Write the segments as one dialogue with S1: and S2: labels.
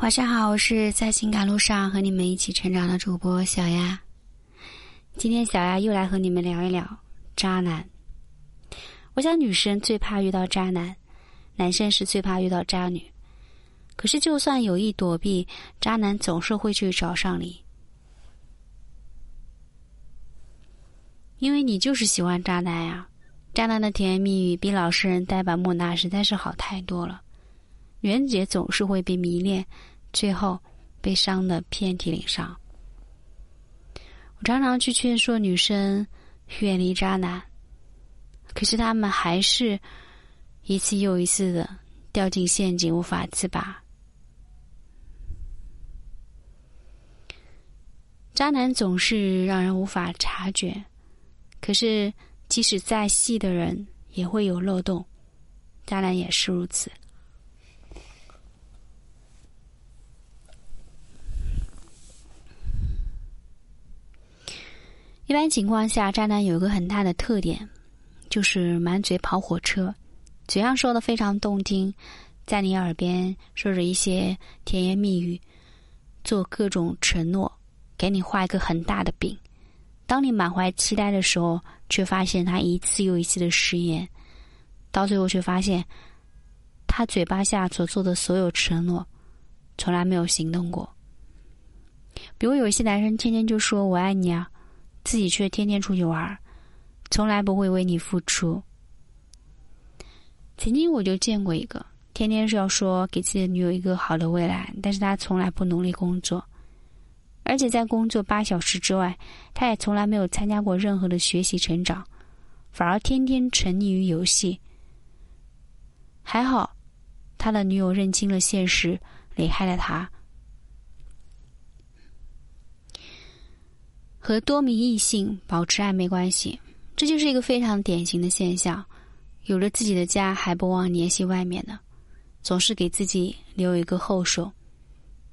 S1: 晚上好，我是在情感路上和你们一起成长的主播小丫。今天小丫又来和你们聊一聊渣男。我想女生最怕遇到渣男，男生是最怕遇到渣女。可是就算有意躲避，渣男总是会去找上你，因为你就是喜欢渣男呀。渣男的甜言蜜语比老实人呆板木讷实在是好太多了。女人姐总是会被迷恋。最后，被伤的遍体鳞伤。我常常去劝说女生远离渣男，可是他们还是一次又一次的掉进陷阱，无法自拔。渣男总是让人无法察觉，可是即使再细的人也会有漏洞，渣男也是如此。一般情况下，渣男有一个很大的特点，就是满嘴跑火车，嘴上说的非常动听，在你耳边说着一些甜言蜜语，做各种承诺，给你画一个很大的饼。当你满怀期待的时候，却发现他一次又一次的食言，到最后却发现，他嘴巴下所做的所有承诺，从来没有行动过。比如有一些男生天天就说我爱你啊。自己却天天出去玩，从来不会为你付出。曾经我就见过一个，天天是要说给自己的女友一个好的未来，但是他从来不努力工作，而且在工作八小时之外，他也从来没有参加过任何的学习成长，反而天天沉溺于游戏。还好，他的女友认清了现实，离开了他。和多名异性保持暧昧关系，这就是一个非常典型的现象。有了自己的家还不忘联系外面的，总是给自己留一个后手，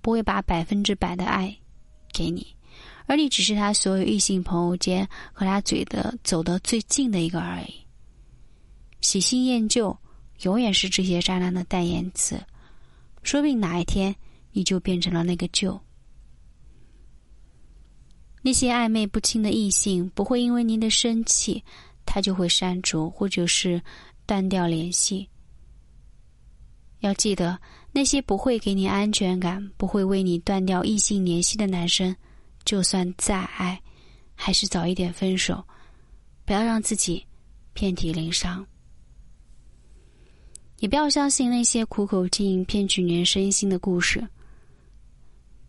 S1: 不会把百分之百的爱给你，而你只是他所有异性朋友间和他嘴的走得最近的一个而已。喜新厌旧永远是这些渣男的代言词，说不定哪一天你就变成了那个旧。那些暧昧不清的异性不会因为您的生气，他就会删除或者是断掉联系。要记得，那些不会给你安全感、不会为你断掉异性联系的男生，就算再爱，还是早一点分手，不要让自己遍体鳞伤。也不要相信那些苦口经营骗取女人身心的故事。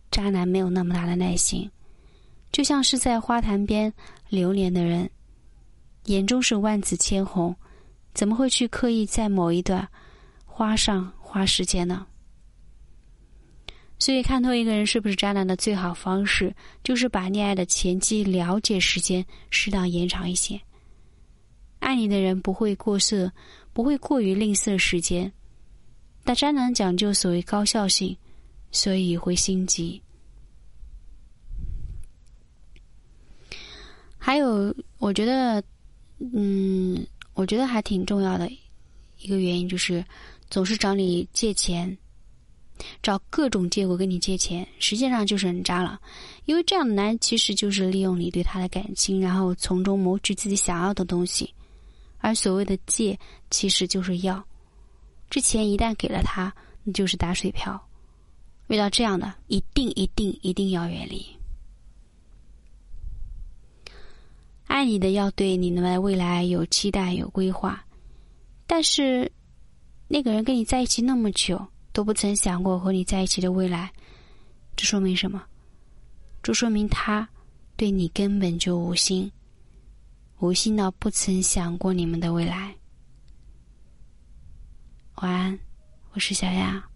S1: 渣男没有那么大的耐心。就像是在花坛边流连的人，眼中是万紫千红，怎么会去刻意在某一段花上花时间呢？所以，看透一个人是不是渣男的最好方式，就是把恋爱的前期了解时间适当延长一些。爱你的人不会过色，不会过于吝啬时间，但渣男讲究所谓高效性，所以会心急。还有，我觉得，嗯，我觉得还挺重要的一个原因就是，总是找你借钱，找各种借口跟你借钱，实际上就是很渣了。因为这样的男人其实就是利用你对他的感情，然后从中谋取自己想要的东西。而所谓的借，其实就是要。这钱一旦给了他，那就是打水漂。遇到这样的，一定一定一定要远离。爱你的要对你的未来有期待、有规划，但是那个人跟你在一起那么久，都不曾想过和你在一起的未来，这说明什么？这说明他对你根本就无心，无心到不曾想过你们的未来。晚安，我是小雅。